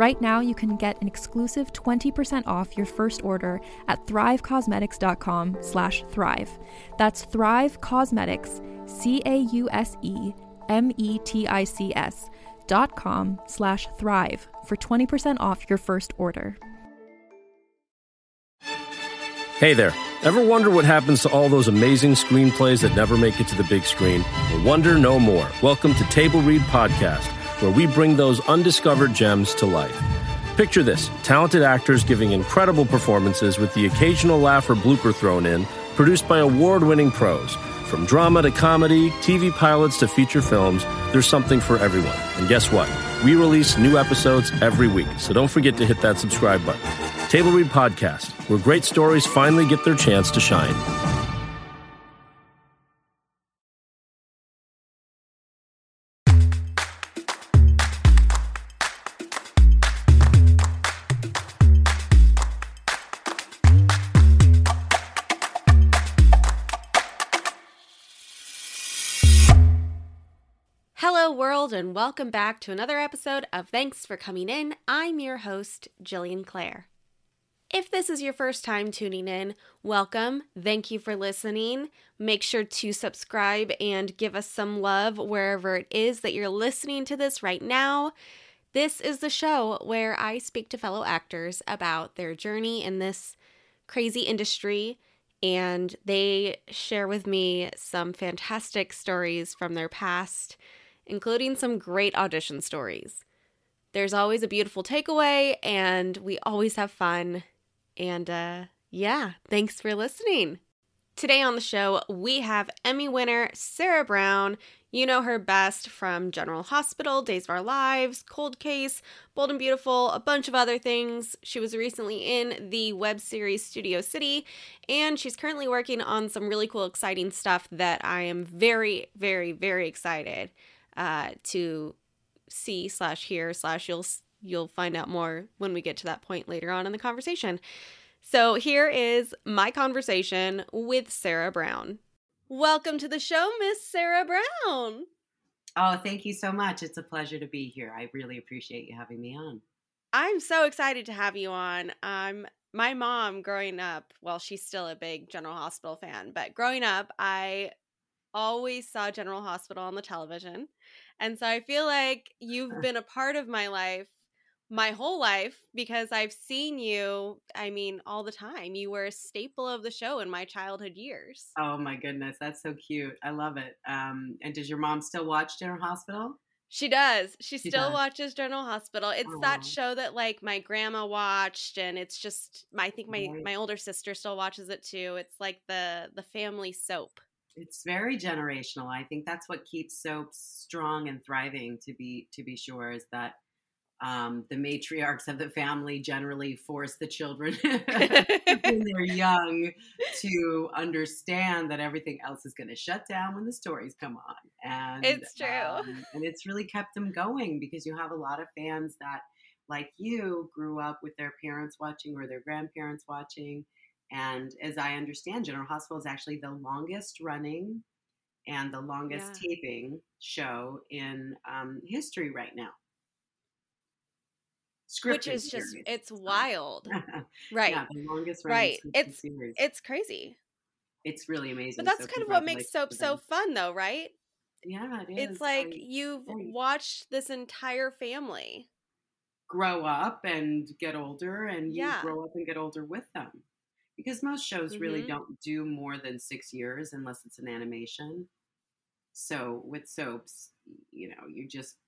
Right now, you can get an exclusive 20% off your first order at thrivecausemetics.com slash thrive. That's Thrive Causemetics, C-A-U-S-E-M-E-T-I-C-S dot com slash thrive for 20% off your first order. Hey there. Ever wonder what happens to all those amazing screenplays that never make it to the big screen? Wonder no more. Welcome to Table Read Podcast, where we bring those undiscovered gems to life. Picture this talented actors giving incredible performances with the occasional laugh or blooper thrown in, produced by award winning pros. From drama to comedy, TV pilots to feature films, there's something for everyone. And guess what? We release new episodes every week, so don't forget to hit that subscribe button. Table Read Podcast, where great stories finally get their chance to shine. Hello, world, and welcome back to another episode of Thanks for Coming In. I'm your host, Jillian Clare. If this is your first time tuning in, welcome. Thank you for listening. Make sure to subscribe and give us some love wherever it is that you're listening to this right now. This is the show where I speak to fellow actors about their journey in this crazy industry, and they share with me some fantastic stories from their past, including some great audition stories. There's always a beautiful takeaway, and we always have fun. And uh, yeah, thanks for listening. Today on the show, we have Emmy winner Sarah Brown. You know her best from General Hospital, Days of Our Lives, Cold Case, Bold and Beautiful, a bunch of other things. She was recently in the web series Studio City, and she's currently working on some really cool, exciting stuff that I am very, very, very excited uh, to see slash hear slash you'll you'll find out more when we get to that point later on in the conversation. So here is my conversation with Sarah Brown. Welcome to the show, Miss Sarah Brown. Oh, thank you so much. It's a pleasure to be here. I really appreciate you having me on. I'm so excited to have you on. Um, my mom, growing up, well, she's still a big General Hospital fan, but growing up, I always saw General Hospital on the television. And so I feel like you've been a part of my life my whole life because I've seen you, I mean, all the time. You were a staple of the show in my childhood years. Oh my goodness, that's so cute. I love it. Um, and does your mom still watch General Hospital? She does. She, she still does. watches General Hospital. It's Aww. that show that like my grandma watched and it's just I think my right. my older sister still watches it too. It's like the the family soap. It's very generational. I think that's what keeps soaps strong and thriving to be to be sure is that um, the matriarchs of the family generally force the children when they're young to understand that everything else is going to shut down when the stories come on. And it's true. Um, and it's really kept them going because you have a lot of fans that, like you, grew up with their parents watching or their grandparents watching. And as I understand, General Hospital is actually the longest running and the longest yeah. taping show in um, history right now. Scripted which is just it's wild. right. Yeah, the longest Right. It's series. it's crazy. It's really amazing. But that's so kind of what makes soap so fun though, right? Yeah, it is. It's like I you've watched this entire family. grow up and get older, and you Yeah. grow up and get older with them. Because most shows really Mhm. don't do more than six years unless it's an animation. So with soaps, you know, you just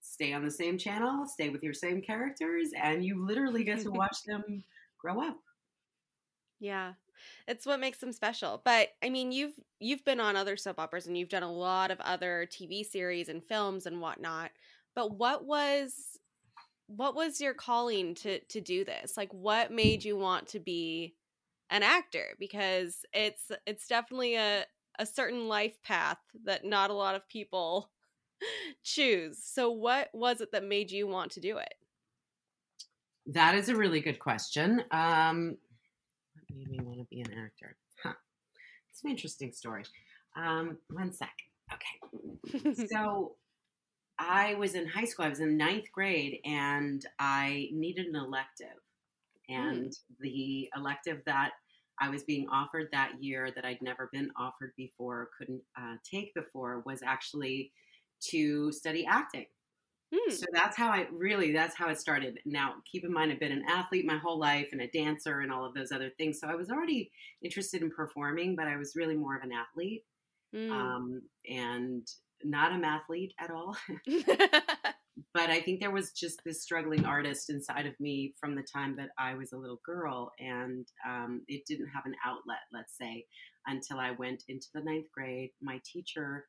stay on the same channel, stay with your same characters, and you literally get to watch them grow up. Yeah. It's what makes them special. But I mean, you've you've been on other soap operas and you've done a lot of other TV series and films and whatnot. But what was what was your calling to to do this? Like what made you want to be an actor? Because it's it's definitely a a certain life path that not a lot of people choose. So what was it that made you want to do it? That is a really good question. Um, what made me want to be an actor? Huh. It's an interesting story. Um, one sec. Okay. so I was in high school. I was in ninth grade, and I needed an elective. And the elective that I was being offered that year, that I'd never been offered before, couldn't uh, take before, was actually to study acting. Hmm. So that's how I really that's how it started. Now, keep in mind I've been an athlete my whole life and a dancer and all of those other things. So I was already interested in performing, but I was really more of an athlete Mm. um, and not a mathlete at all. but I think there was just this struggling artist inside of me from the time that I was a little girl, and um, it didn't have an outlet, let's say, until I went into the ninth grade. My teacher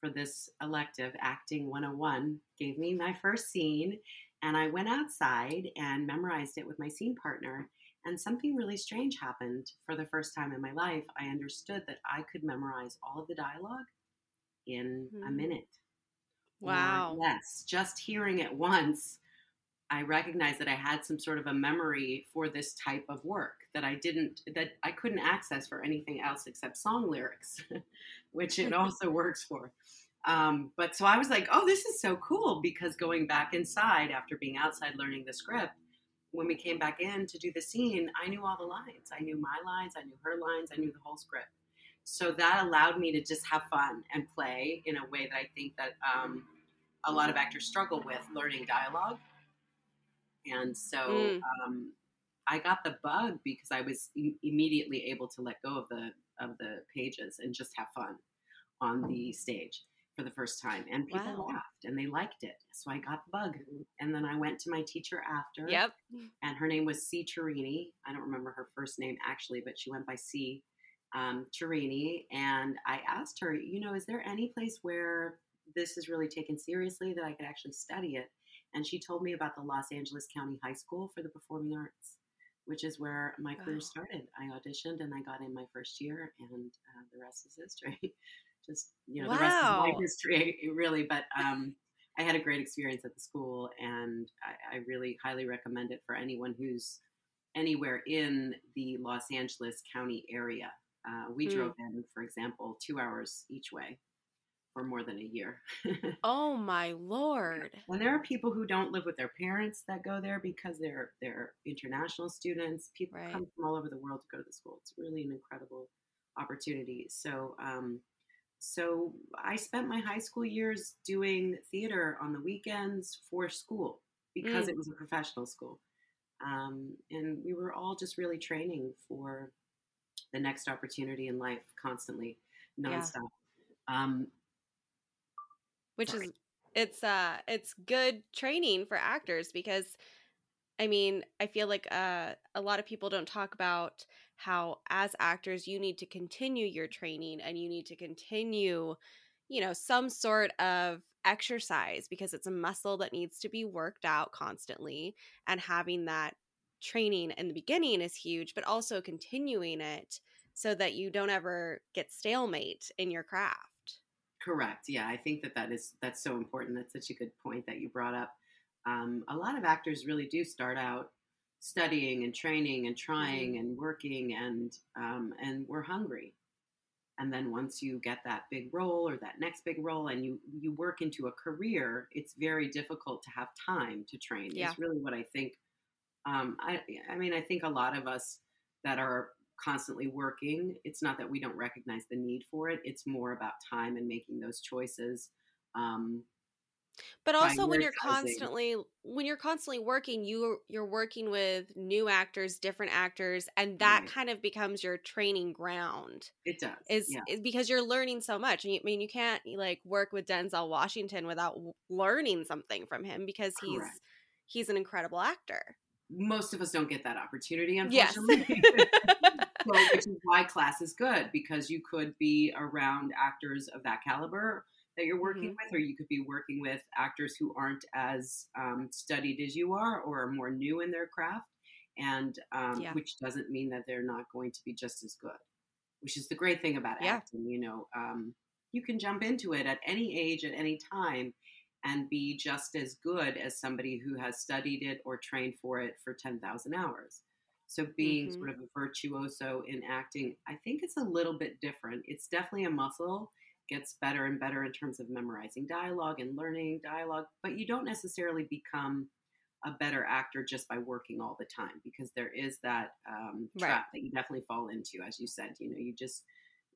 for this elective, Acting 101, gave me my first scene, and I went outside and memorized it with my scene partner. And something really strange happened for the first time in my life. I understood that I could memorize all of the dialogue in a Hmm. minute. Wow. yes, just hearing it once, I recognized that I had some sort of a memory for this type of work that I didn't, that I couldn't access for anything else except song lyrics, which it also works for. Um, but so I was like, oh, this is so cool because going back inside after being outside learning the script, when we came back in to do the scene, I knew all the lines. I knew my lines, I knew her lines, I knew the whole script. So that allowed me to just have fun and play in a way that I think that um, a lot of actors struggle with learning dialogue. And so Mm. um, I got the bug because I was im- immediately able to let go of the of the pages and just have fun on the stage for the first time. And people Wow. laughed and they liked it. So I got the bug. And then I went to my teacher after Yep. and her name was C. Turini. I don't remember her first name actually, but she went by C. Um. And I asked her, you know, is there any place where this is really taken seriously that I could actually study it? And she told me about the Los Angeles County High School for the Performing Arts, which is where my Wow. career started. I auditioned and I got in my first year, and uh, the rest is history. Just you know, the rest is my history, really. But um, I had a great experience at the school, and I, I really highly recommend it for anyone who's anywhere in the Los Angeles County area. Uh, we Hmm. drove in, for example, two hours each way for more than a year. Oh my lord. and there are people who don't live with their parents that go there because they're they're international students. People Right. come from all over the world to go to the school. It's really an incredible opportunity. So um, so I spent my high school years doing theater on the weekends for school because Mm. it was a professional school. Um, and we were all just really training for the next opportunity in life constantly, Yeah. nonstop. Um, which Sorry. is it's uh it's good training for actors because i mean i feel like uh a lot of people don't talk about how as actors you need to continue your training and you need to continue you know some sort of exercise because it's a muscle that needs to be worked out constantly and having that training in the beginning is huge but also continuing it so that you don't ever get stalemate in your craft Correct. Yeah, I think that that is that's so important. That's such a good point that you brought up. Um, a lot of actors really do start out studying and training and trying and working and um, and we're hungry. and then once you get that big role or that next big role and you you work into a career it's very difficult to have time to train Yeah. is really what i think um, I, I mean i think a lot of us that are constantly working it's not that we don't recognize the need for it it's more about time and making those choices um, But also when you're constantly when you're constantly working, you you're working with new actors, different actors, and that Right. kind of becomes your training ground. it does Is, yeah is because you're learning so much. I mean, you can't like work with Denzel Washington without learning something from him because he's Correct. he's an incredible actor. Most of us don't get that opportunity Yes. unfortunately so, which is why class is good because you could be around actors of that caliber that you're working Mhm. with, or you could be working with actors who aren't as um, studied as you are or are more new in their craft, and um, Yeah. which doesn't mean that they're not going to be just as good. Which is the great thing about Yeah. acting, you know, um, you can jump into it at any age, at any time, and be just as good as somebody who has studied it or trained for it for 10,000 hours. So being Mhm. sort of a virtuoso in acting, I think it's a little bit different. It's definitely a muscle, gets better and better in terms of memorizing dialogue and learning dialogue, but you don't necessarily become a better actor just by working all the time because there is that um, Right. trap that you definitely fall into, as you said. You know, you just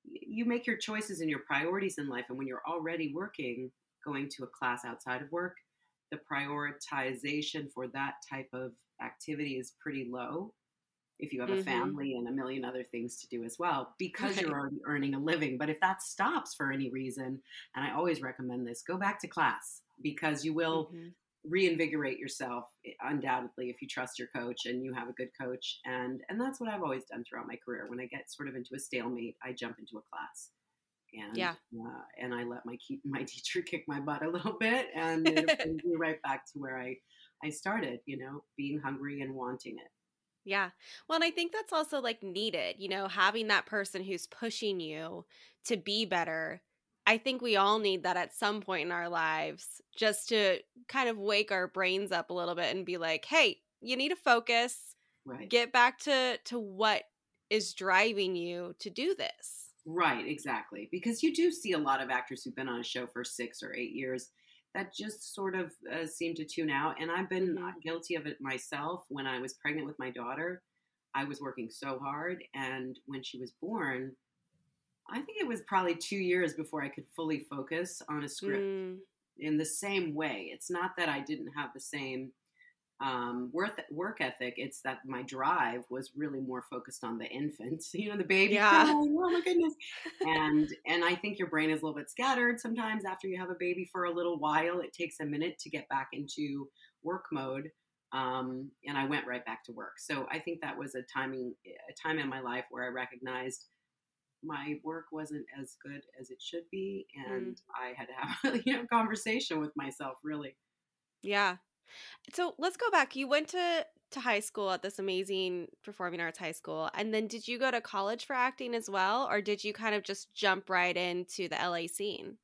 you make your choices and your priorities in life, and when you're already working, going to a class outside of work, the prioritization for that type of activity is pretty low if you have a Mhm. family and a million other things to do as well because Right. you're already earning a living but if that stops for any reason and i always recommend this go back to class because you will Mhm. reinvigorate yourself undoubtedly if you trust your coach and you have a good coach and and that's what i've always done throughout my career when i get sort of into a stalemate i jump into a class and Yeah. uh, and i let my keep my teacher kick my butt a little bit and it brings me right back to where i i started you know being hungry and wanting it Yeah. Well, and I think that's also like needed, you know, having that person who's pushing you to be better. I think we all need that at some point in our lives just to kind of wake our brains up a little bit and be like, "Hey, you need to focus, right get back to to what is driving you to do this." Right, exactly. Because you do see a lot of actors who've been on a show for six or eight years that just sort of uh, seem to tune out. And I've been Mhm. guilty of it myself. When I was pregnant with my daughter, I was working so hard. And when she was born, I think it was probably two years before I could fully focus on a script Mm, in the same way. It's not that I didn't have the same um, work work ethic. It's that my drive was really more focused on the infant, you know, the baby. Yeah. crying, oh my goodness! and and I think your brain is a little bit scattered sometimes after you have a baby for a little while. It takes a minute to get back into work mode. Um, and I went right back to work. So I think that was a timing, a time in my life where I recognized my work wasn't as good as it should be, and I had to have a you know conversation with myself. Really, yeah. So, let's go back. You went to to high school at this amazing performing arts high school, and then did you go to college for acting as well or did you kind of just jump right into the LA scene?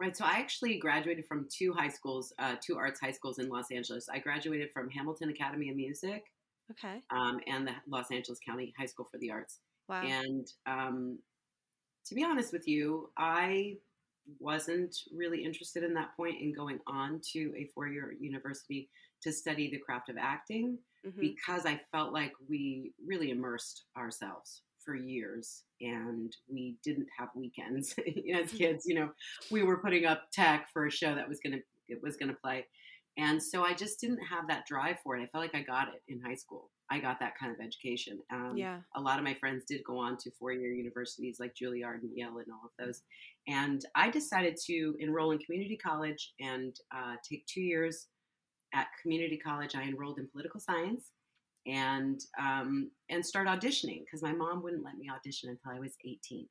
right. So I actually graduated from two high schools, uh, two arts high schools in Los Angeles. I graduated from Hamilton Academy of Music Okay. um, and the Los Angeles County High School for the Arts. Wow. And um, to be honest with you, I wasn't really interested in that point in going on to a four year university to study the craft of acting Mhm. because I felt like we really immersed ourselves for years and we didn't have weekends. As kids you know we were putting up tech for a show that was going to it was going to play. And so i just didn't have that drive for it. I felt like i got it in high school i got that kind of education um, yeah. a lot of my friends did go on to four-year universities like Juilliard and Yale and all of those. And I decided to enroll in community college and uh, take two years at community college. I enrolled in political science and um, and start auditioning because my mom wouldn't let me audition until I was 18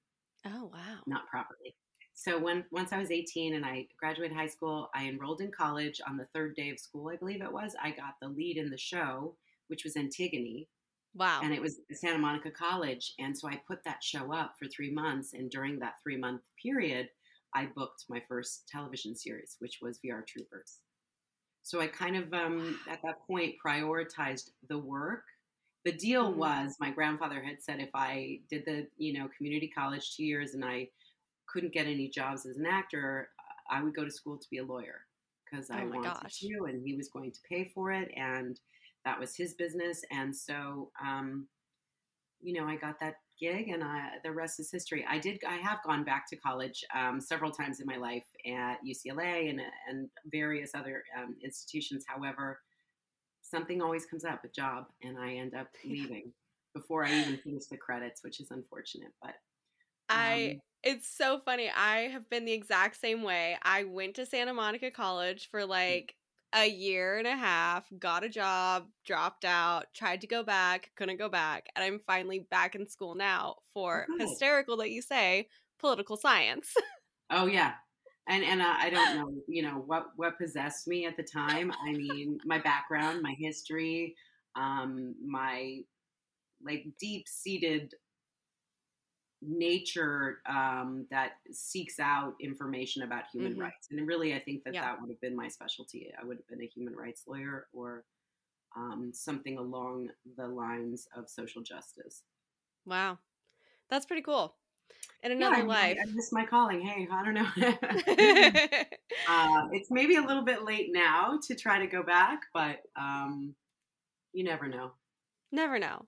Oh, wow. not properly. So when once I was 18 and I graduated high school, I enrolled in college on the third day of school, I believe it was. I got the lead in the show, which was Antigone, Wow. and it was Santa Monica College. And so I put that show up for three months, and during that three month period, I booked my first television series, which was VR Troopers. So I kind of um, at that point prioritized the work the deal Mhm. was my grandfather had said if I did the you know community college two years and I couldn't get any jobs as an actor, I would go to school to be a lawyer because I Oh wanted gosh. to, and he was going to pay for it, and that was his business. And so, um, you know, I got that gig, and I, the rest is history. I did. I have gone back to college um, several times in my life at UCLA and and various other um, institutions. However, something always comes up, a job, and I end up leaving before I even finish the credits, which is unfortunate. But I um, it's so funny. I have been the exact same way. I went to Santa Monica College for like a year and a half, got a job, dropped out, tried to go back, couldn't go back, and I'm finally back in school now for good. hysterical that you say political science. Oh yeah, and and I, I don't know, you know what what possessed me at the time. I mean, my background, my history, um, my like deep seated nature um, that seeks out information about human Mhm. rights, and really, I think that Yeah. that would have been my specialty. I would have been a human rights lawyer or um, something along the lines of social justice. wow. That's pretty cool. In Yeah, another I mean, I- life. I missed my calling. Hey, I don't know. Uh, it's maybe a little bit late now to try to go back, but um, you never know. Never know.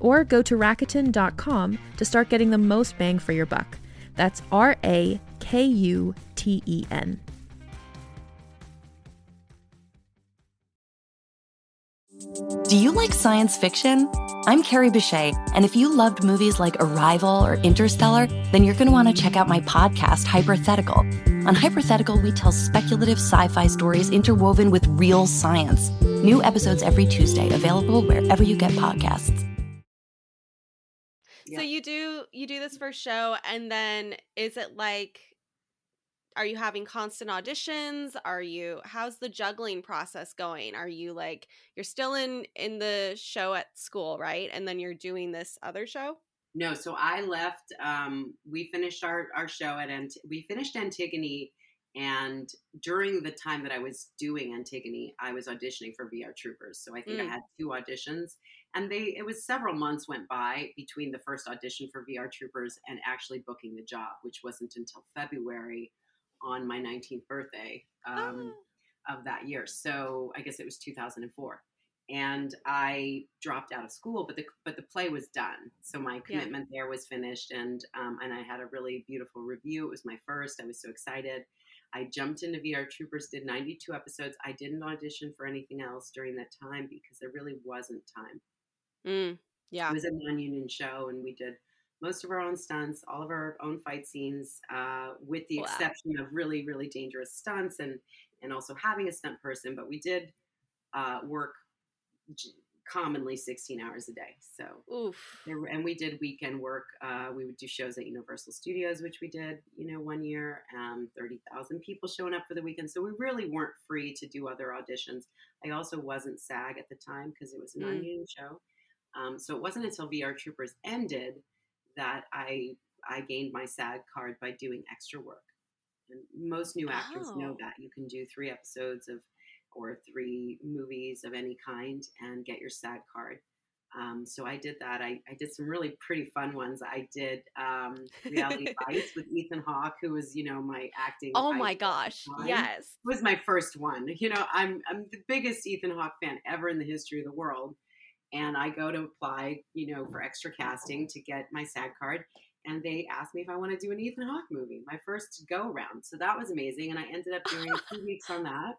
Or go to Rakuten.com to start getting the most bang for your buck. That's R A K U T E N. Do you like science fiction? I'm Carrie Bechet, and if you loved movies like Arrival or Interstellar, then you're going to want to check out my podcast, Hypothetical. On Hypothetical, we tell speculative sci fi stories interwoven with real science. New episodes every Tuesday, available wherever you get podcasts. So you do you do this first show and then is it like are you having constant auditions? Are you how's the juggling process going? Are you like you're still in in the show at school, right? And then you're doing this other show? No, so I left. Um, we finished our, our show at Ant- we finished Antigone, and during the time that I was doing Antigone, I was auditioning for VR Troopers. So I think I Mm. had two auditions, and they it was several months went by between the first audition for VR Troopers and actually booking the job, which wasn't until February on my 19th birthday. Um, of that year. So I guess it was 2004. And I dropped out of school, but the but the play was done. So my Yeah. commitment there was finished, and um, and I had a really beautiful review. It was my first. I was so excited. I jumped into VR Troopers, did 92 episodes. I didn't audition for anything else during that time because there really wasn't time. Mm, yeah. It was a non-union show, and we did most of our own stunts, all of our own fight scenes, uh, with the Wow. exception of really, really dangerous stunts and and also having a stunt person. But we did uh, work j- commonly 16 hours a day. So Oof. there, and we did weekend work. Uh, we would do shows at Universal Studios, which we did, you know, one year. Um, Thirty thousand people showing up for the weekend, so we really weren't free to do other auditions. I also wasn't SAG at the time because it was a Mm. non-union show. Um, so it wasn't until VR Troopers ended that I I gained my SAG card by doing extra work. And most new actors know Oh. that you can do three episodes of or three movies of any kind and get your SAG card. Um, so I did that. I, I did some really pretty fun ones. I did um, Reality Bites with Ethan Hawke, who was, you know, my acting. Oh my idol at the gosh. time. Yes. It was my first one. You know, I'm I'm the biggest Ethan Hawke fan ever in the history of the world. And I go to apply, you know, for extra casting to get my SAG card. and they asked me if I want to do an Ethan Hawke movie, my first go around. So that was amazing, and I ended up doing two weeks on that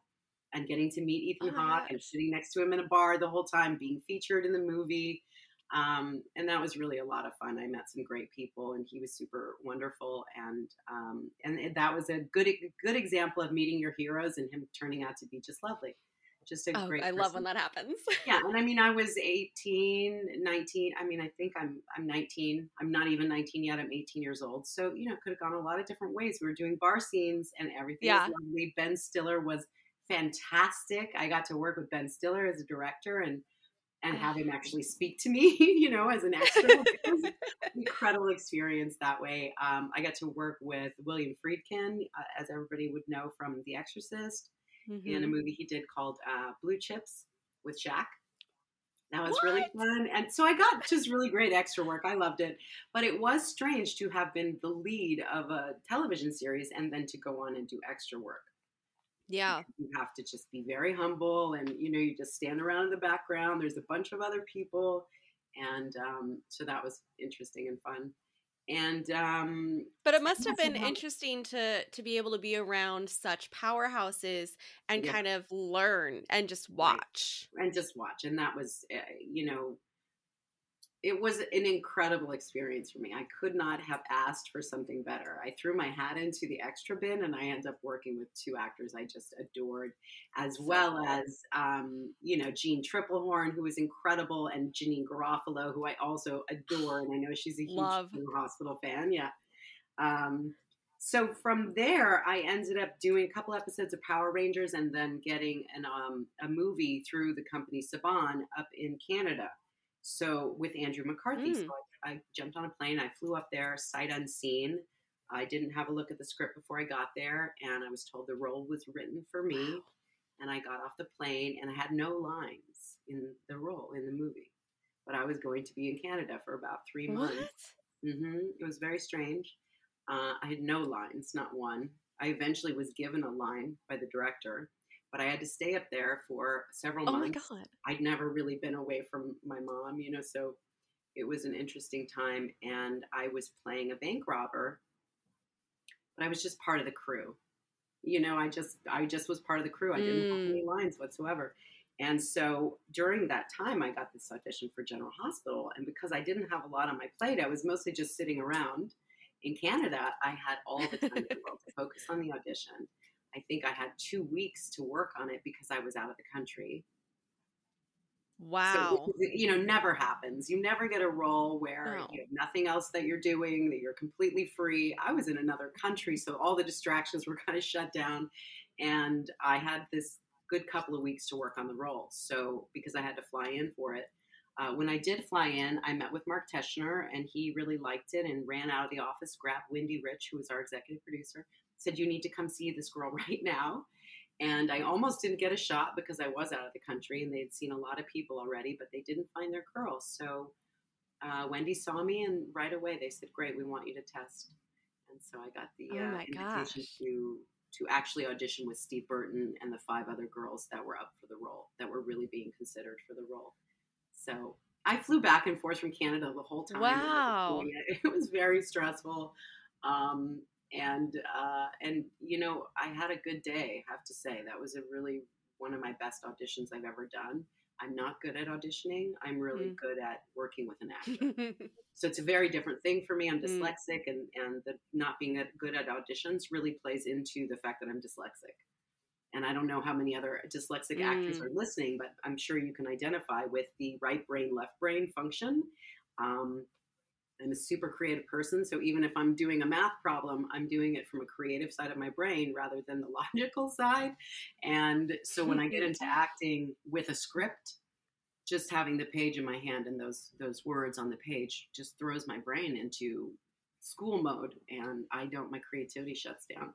and getting to meet Ethan Oh Hawke and sitting next to him in a bar the whole time, being featured in the movie. Um, and that was really a lot of fun. I met some great people, and he was super wonderful. And um, and that was a good good example of meeting your heroes and him turning out to be just lovely, just a Oh, great. I love when that happens. Yeah, and I mean, I was 18, 19. I mean, I think I'm I'm 19. I'm not even 19 yet. I'm 18 years old. So you know, it could have gone a lot of different ways. We were doing bar scenes, and everything Yeah. was lovely. Ben Stiller was fantastic. I got to work with Ben Stiller as a director, and and have him actually speak to me, you know, as an extra. It was an incredible experience that way. Um, I got to work with William Friedkin, uh, as everybody would know from The Exorcist in a movie he did called uh, Blue Chips with Shaq. That was really fun. And so I got just really great extra work. I loved it. But it was strange to have been the lead of a television series and then to go on and do extra work. Yeah. You have to just be very humble and, you know, you just stand around in the background. There's a bunch of other people. And um, so that was interesting and fun. And um, But it must have been interesting to to be able to be around such powerhouses and Yeah. kind of learn and just Right. watch. and just watch. And that was, uh, you know, it was an incredible experience for me. I could not have asked for something better. I threw my hat into the extra bin, and I ended up working with two actors I just adored, as well as, um, you know, Jeanne Tripplehorn, who was incredible, and Janeane Garofalo, who I also adore, and I know she's a huge Love. Hospital fan. Yeah. Um, so from there, I ended up doing a couple episodes of Power Rangers and then getting an um, a movie through the company Saban up in Canada. So with Andrew McCarthy, so Mm. I, I jumped on a plane. I flew up there sight unseen. I didn't have a look at the script before I got there, and I was told the role was written for me. Wow. And I got off the plane, and I had no lines in the role in the movie, but I was going to be in Canada for about three What? months. hmm It was very strange. Uh, I had no lines, not one. I eventually was given a line by the director, but I had to stay up there for several Oh my months. god. I'd never really been away from my mom, you know, so it was an interesting time. And I was playing a bank robber, but I was just part of the crew. You know, I just I just was part of the crew. I didn't have Mm. any lines whatsoever. And so during that time, I got this audition for General Hospital. And because I didn't have a lot on my plate, I was mostly just sitting around. In Canada, I had all the time in the world to focus on the audition. I think I had two weeks to work on it because I was out of the country. Wow. So, you know, never happens. You never get a role where No. you have nothing else that you're doing, that you're completely free. I was in another country, so all the distractions were kind of shut down. And I had this good couple of weeks to work on the role. So, because I had to fly in for it. Uh, when I did fly in, I met with Mark Teschner, and he really liked it and ran out of the office, grabbed Wendy Riche, who was our executive producer, said, You need to come see this girl right now. And I almost didn't get a shot because I was out of the country and they had seen a lot of people already, but they didn't find their girl. So uh, Wendy saw me and right away they said, "Great, we want you to test." And so I got the Oh uh, invitation gosh. to to actually audition with Steve Burton and the five other girls that were up for the role, that were really being considered for the role. So I flew back and forth from Canada the whole time. Wow. It. it was very stressful. Um, and uh, and you know I had a good day. I have to say that was a really one of my best auditions I've ever done. I'm not good at auditioning. I'm really Mm. good at working with an actor. so it's a very different thing for me. I'm Mm. dyslexic, and and the not being good at auditions really plays into the fact that I'm dyslexic. And I don't know how many other dyslexic actors Mm. are listening, but I'm sure you can identify with the right brain, left brain function. Um, I'm a super creative person, so even if I'm doing a math problem, I'm doing it from a creative side of my brain rather than the logical side. And so when I get into acting with a script, just having the page in my hand and those those words on the page just throws my brain into school mode, and I don't. My creativity shuts down.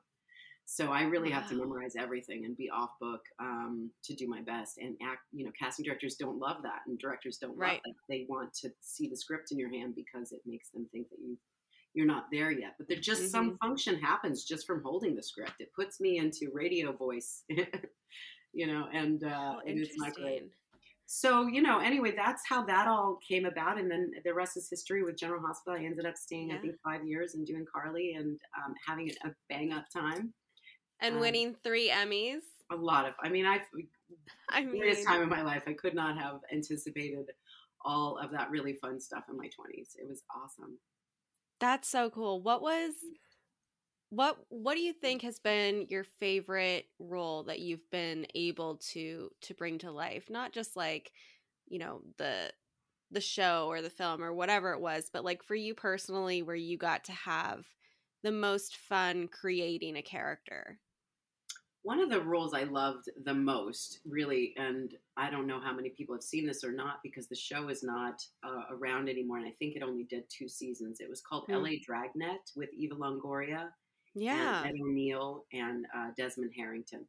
So I really have to memorize everything and be off book um, to do my best. And act, you know, casting directors don't love that, and directors don't Right. love that. They want to see the script in your hand because it makes them think that you you're not there yet. But there just some function happens just from holding the script. It puts me into radio voice, you know, and uh, Oh, and it's my interesting. so you know anyway that's how that all came about and then the rest is history with general hospital i ended up staying Yeah. i think five years and doing carly and um, having a bang up time And Um, winning three Emmys. a lot of i mean i I mean, greatest time in my life i could not have anticipated all of that really fun stuff in my 20s it was awesome That's so cool. What was what what do you think has been your favorite role that you've been able to to bring to life? Not just like, you know, the the show or the film or whatever it was, but like for you personally where you got to have the most fun creating a character. One of the roles I loved the most, really, and I don't know how many people have seen this or not because the show is not uh, around anymore, and I think it only did two seasons. It was called Hmm. L.A. Dragnet with Eva Longoria, Yeah. and Ed O'Neill, and uh, Desmond Harrington,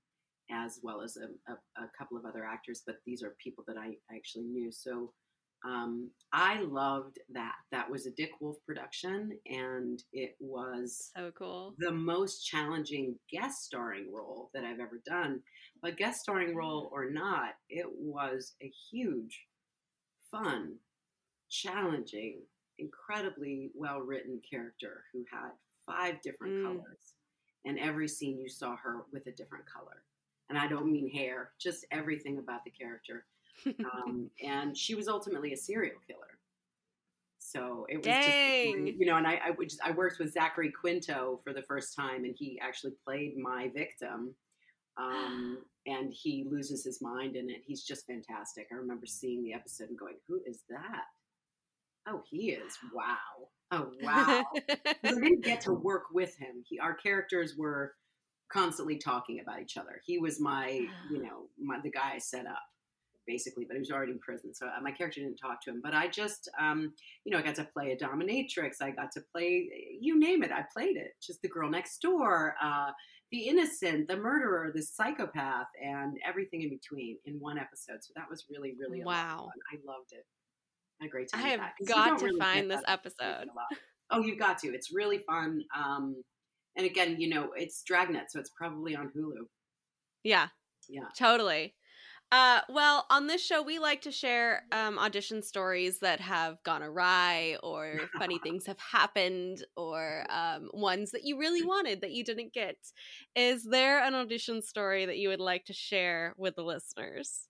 as well as a, a, a couple of other actors. But these are people that I actually knew. So um, I loved that. That was a Dick Wolf production, and it was So cool. the most challenging guest starring role that I've ever done. But guest starring role or not, it was a huge, fun, challenging, incredibly well written character who had five different Mm. colors. And every scene you saw her with a different color. And I don't mean hair, just everything about the character. Um, and she was ultimately a serial killer. So it was Dang. just, you know, and I, I, just, I worked with Zachary Quinto for the first time, and he actually played my victim. Um, and he loses his mind in it. He's just fantastic. I remember seeing the episode and going, "Who is that? Oh, he is. Wow. Oh, wow!" I didn't get to work with him. He, our characters were constantly talking about each other. He was my, you know, my the guy I set up basically, but he was already in prison, so uh, my character didn't talk to him. But I just, um, you know, I got to play a dominatrix. I got to play, you name it, I played it. Just the girl next door, uh, the innocent, the murderer, the psychopath, and everything in between in one episode. So that was really, really Wow. I loved it. I had a great time. I have got to really find this episode. Oh, you've got to. It's really fun. Um, and again, you know, it's Dragnet, so it's probably on Hulu. yeah. Yeah. Totally. Uh, well, on this show, we like to share um, audition stories that have gone awry, or funny things have happened, or um, ones that you really wanted that you didn't get. Is there an audition story that you would like to share with the listeners?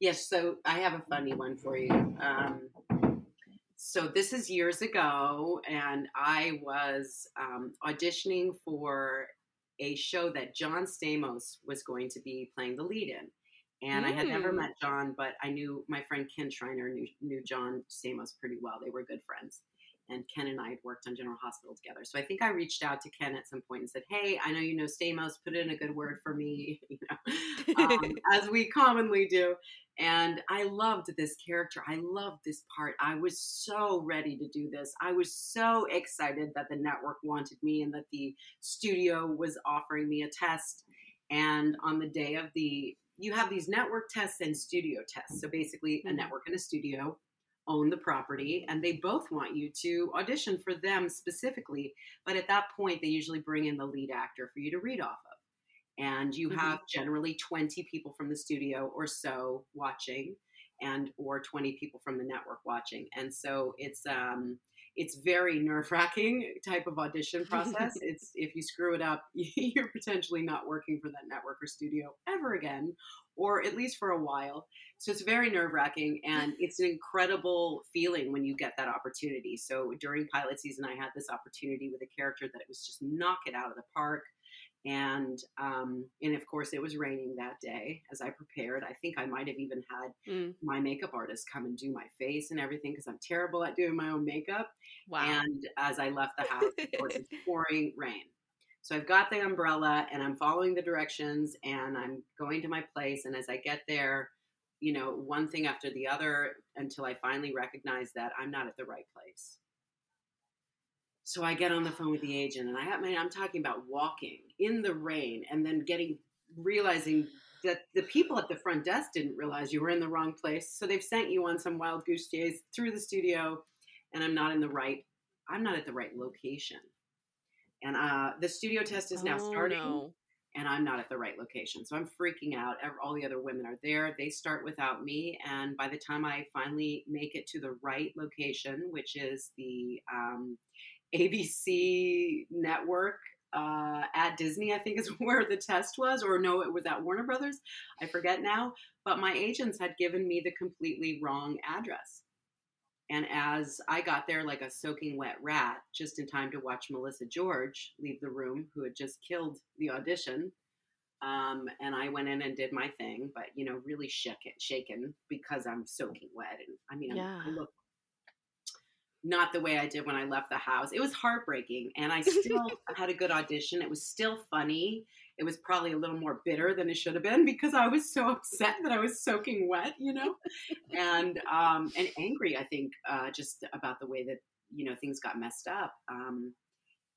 Yes, so I have a funny one for you. Um, so this is years ago, and I was um, auditioning for a show that John Stamos was going to be playing the lead in. And I had never Mm. met John, but I knew my friend Kin Shriner knew, knew John Stamos pretty well. They were good friends. And Kin and I had worked on General Hospital together. So I think I reached out to Kin at some point and said, Hey, I know you know Stamos, put in a good word for me, you know, um, as we commonly do. And I loved this character. I loved this part. I was so ready to do this. I was so excited that the network wanted me and that the studio was offering me a test. And on the day of the, you have these network tests and studio tests. So basically, a Mhm. network and a studio own the property and they both want you to audition for them specifically. But at that point, they usually bring in the lead actor for you to read off of and you Mhm. have generally 20 people from the studio or so watching and or 20 people from the network watching and so it's um it's very nerve-wracking type of audition process. It's if you screw it up you're potentially not working for that network or studio ever again or at least for a while. So it's very nerve-wracking and it's an incredible feeling when you get that opportunity. So during pilot season i had this opportunity with a character that it was just knock it out of the park and um, and of course it was raining that day as I prepared. I think I might have even had Mm, my makeup artist come and do my face and everything because I'm terrible at doing my own makeup. wow. And as I left the house, it was pouring rain. So I've got the umbrella and I'm following the directions and I'm going to my place. And as I get there, you know, one thing after the other until I finally recognize that I'm not at the right place. So I get on the phone with the agent, and I have, I'm talking about walking in the rain and then getting realizing that the people at the front desk didn't realize you were in the wrong place. So they've sent you on some wild goose chase through the studio, and I'm not in the right. I'm not at the right location. And uh, the studio test is now Oh, starting, no. and I'm not at the right location. So I'm freaking out. All the other women are there. They start without me. And by the time I finally make it to the right location, which is the um, ABC network uh, at Disney, I think is where the test was, or no, it was at Warner Brothers. I forget now. But my agents had given me the completely wrong address. And as I got there like a soaking wet rat, just in time to watch Melissa George leave the room, who had just killed the audition, um, and I went in and did my thing, but you know, really shook it, shaken because I'm soaking wet, and I mean, yeah. I look not the way I did when I left the house. It was heartbreaking, and I still had a good audition. It was still funny. It was probably a little more bitter than it should have been because I was so upset that I was soaking wet, you know, and um, and angry. I think uh, just about the way that you know things got messed up. Um,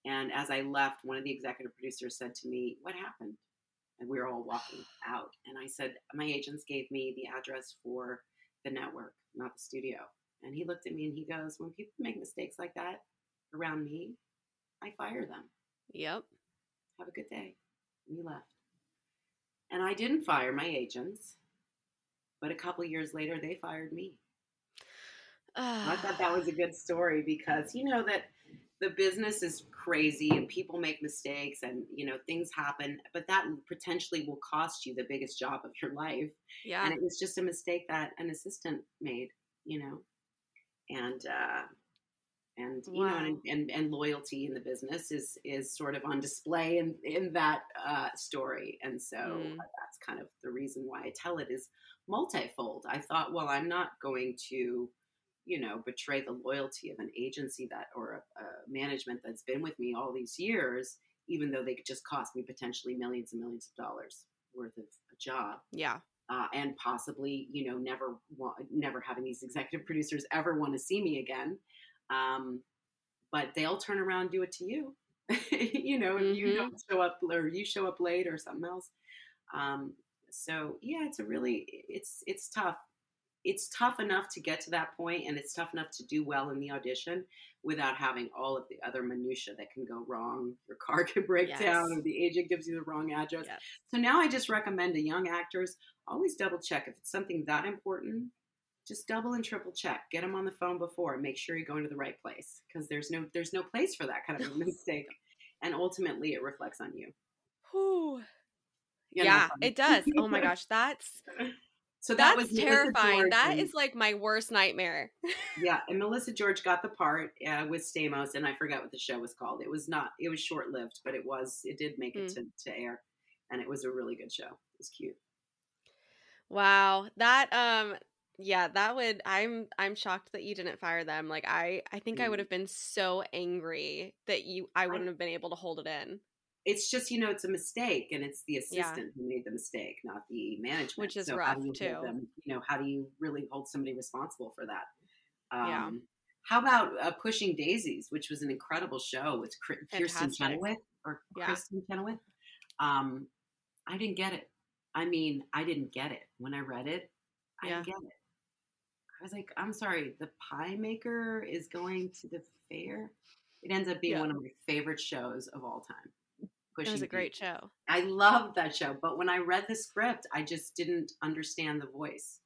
and as I left, one of the executive producers said to me, "What happened?" And we were all walking out, and I said, "My agents gave me the address for the network, not the studio." And he looked at me and he goes, When people make mistakes like that around me, I fire them. Yep. Have a good day. And he left. And I didn't fire my agents, but a couple years later, they fired me. I thought that was a good story because you know that the business is crazy and people make mistakes and you know things happen but that potentially will cost you the biggest job of your life yeah and it was just a mistake that an assistant made you know and uh, and you wow. know and, and, and loyalty in the business is is sort of on display in in that uh, story and so mm. that's kind of the reason why I tell it is multifold. I thought, well, I'm not going to you know betray the loyalty of an agency that or a, a management that's been with me all these years even though they could just cost me potentially millions and millions of dollars worth of a job. Yeah uh, and possibly you know never want, never having these executive producers ever want to see me again um, but they'll turn around and do it to you. You know if mm-hmm. you don't show up or you show up late or something else. Um, so yeah it's a really it's it's tough it's tough enough to get to that point and it's tough enough to do well in the audition without having all of the other minutia that can go wrong your car can break yes. down or the agent gives you the wrong address yes. so now i just recommend to young actors always double check if it's something that important just double and triple check get them on the phone before and make sure you're going to the right place because there's no there's no place for that kind of a mistake and ultimately it reflects on you Whew. yeah it does oh my gosh that's so that That's was terrifying. That and, is like my worst nightmare. yeah, and Melissa George got the part uh, with Stamos, and I forgot what the show was called. It was not. It was short lived, but it was. It did make it mm. to, to air, and it was a really good show. It was cute. Wow, that um, yeah, that would. I'm I'm shocked that you didn't fire them. Like I I think mm. I would mm. have been so angry that you I wouldn't I, have been able to hold it in it's just you know it's a mistake and it's the assistant yeah. who made the mistake not the management. Which is so rough you too. them, you know how do you really hold somebody responsible for that? Um, yeah. how about uh, pushing daisies which was an incredible show with kirsten chenoweth or yeah. kristin chenoweth um, i didn't get it. I mean i didn't get it. When i read it i yeah. didn't get it. I was like i'm sorry the pie maker is going to the fair? It ends up being one of my favorite shows of all time pushing. It was a great show. I loved that show, but when I read the script, I just didn't understand the voice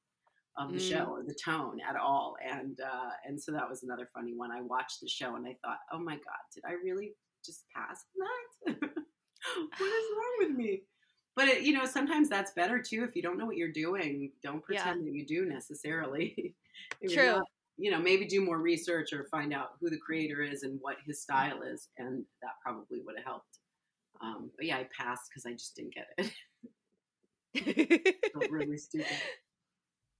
of the mm. show or the tone at all, and uh, and so that was another funny one. I watched the show and I thought, oh my god, did I really just pass that? what is wrong with me? But it, you know, sometimes that's better too. If you don't know what you're doing, don't pretend yeah. that you do necessarily. True. Not, you know, maybe do more research or find out who the creator is and what his style is, and that probably would have helped. Um, but yeah, I passed because I just didn't get it. really stupid.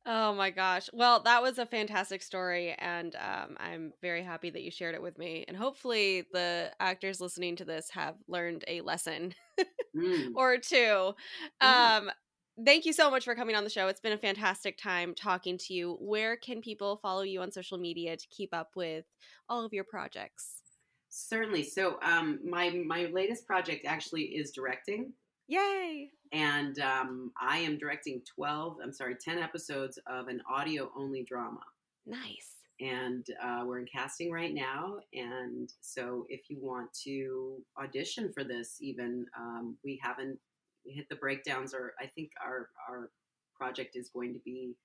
Oh my gosh. Well, that was a fantastic story, and um, I'm very happy that you shared it with me. And hopefully, the actors listening to this have learned a lesson mm. or two. Mm. Um, thank you so much for coming on the show. It's been a fantastic time talking to you. Where can people follow you on social media to keep up with all of your projects? Certainly. So um, my my latest project actually is directing. Yay! And um, I am directing twelve. I'm sorry, ten episodes of an audio only drama. Nice. And uh, we're in casting right now. And so if you want to audition for this, even um, we haven't hit the breakdowns. Or I think our our project is going to be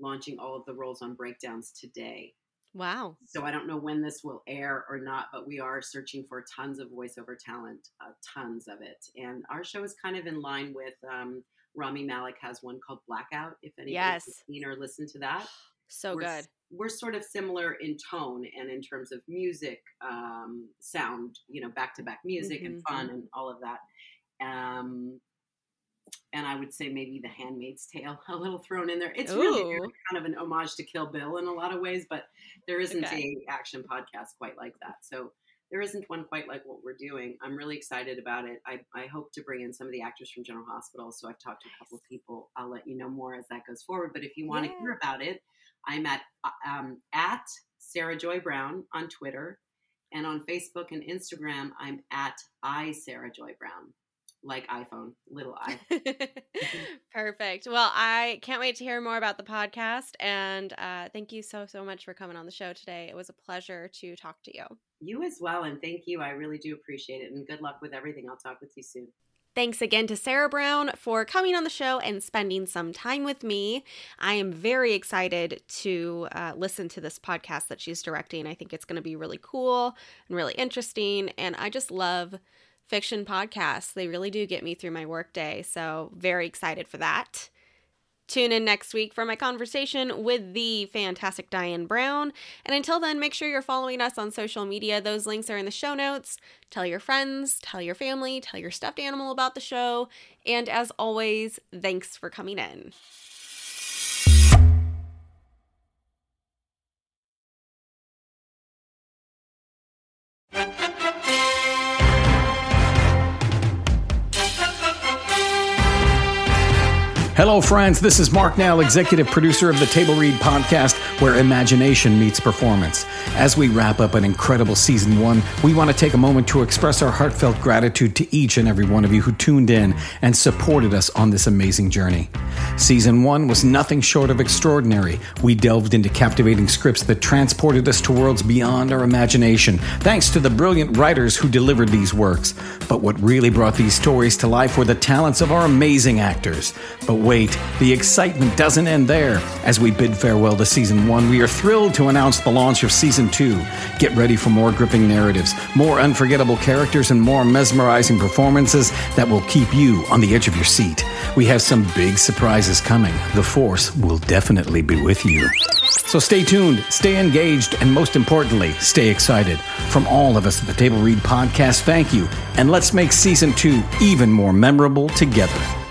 launching all of the roles on breakdowns today. Wow. So I don't know when this will air or not, but we are searching for tons of voiceover talent, uh, tons of it. And our show is kind of in line with um, Rami Malek has one called Blackout. If anybody's Yes. seen or listened to that, So we're, good. We're sort of similar in tone and in terms of music, um, sound, you know, back to back music and Mhm. fun and all of that. Um, and I would say maybe The Handmaid's Tale a little thrown in there. It's really, really kind of an homage to Kill Bill in a lot of ways, but there isn't Okay. a action podcast quite like that. So there isn't one quite like what we're doing. I'm really excited about it. I, I hope to bring in some of the actors from General Hospital. So I've talked to a couple of people. I'll let you know more as that goes forward. But if you want to hear about it, I'm at uh, um, at Sarah Joy Brown on Twitter, and on Facebook and Instagram, I'm at I Sarah Joy Brown, like iPhone, little I. Perfect. Well, I can't wait to hear more about the podcast. And uh, thank you so, so much for coming on the show today. It was a pleasure to talk to you. You as well, and thank you. I really do appreciate it, and good luck with everything. I'll talk with you soon. Thanks again to Sarah Brown for coming on the show and spending some time with me. I am very excited to uh, listen to this podcast that she's directing. I think it's going to be really cool and really interesting. And I just love fiction podcasts. They really do get me through my workday. So, very excited for that. Tune in next week for my conversation with the fantastic Diane Brown. And until then, make sure you're following us on social media. Those links are in the show notes. Tell your friends, tell your family, tell your stuffed animal about the show. And as always, thanks for coming in. Hello, friends. This is Mark Nell, executive producer of the Table Read podcast, where imagination meets performance. As we wrap up an incredible season one, we want to take a moment to express our heartfelt gratitude to each and every one of you who tuned in and supported us on this amazing journey. Season one was nothing short of extraordinary. We delved into captivating scripts that transported us to worlds beyond our imagination, thanks to the brilliant writers who delivered these works. But what really brought these stories to life were the talents of our amazing actors. But wait, the excitement doesn't end there. As we bid farewell to season one, we are thrilled to announce the launch of season two. Get ready for more gripping narratives, more unforgettable characters, and more mesmerizing performances that will keep you on the edge of your seat. We have some big surprises coming. The Force will definitely be with you. So stay tuned, stay engaged, and most importantly, stay excited. From all of us at the Table Read Podcast, thank you, and let's make season two even more memorable together.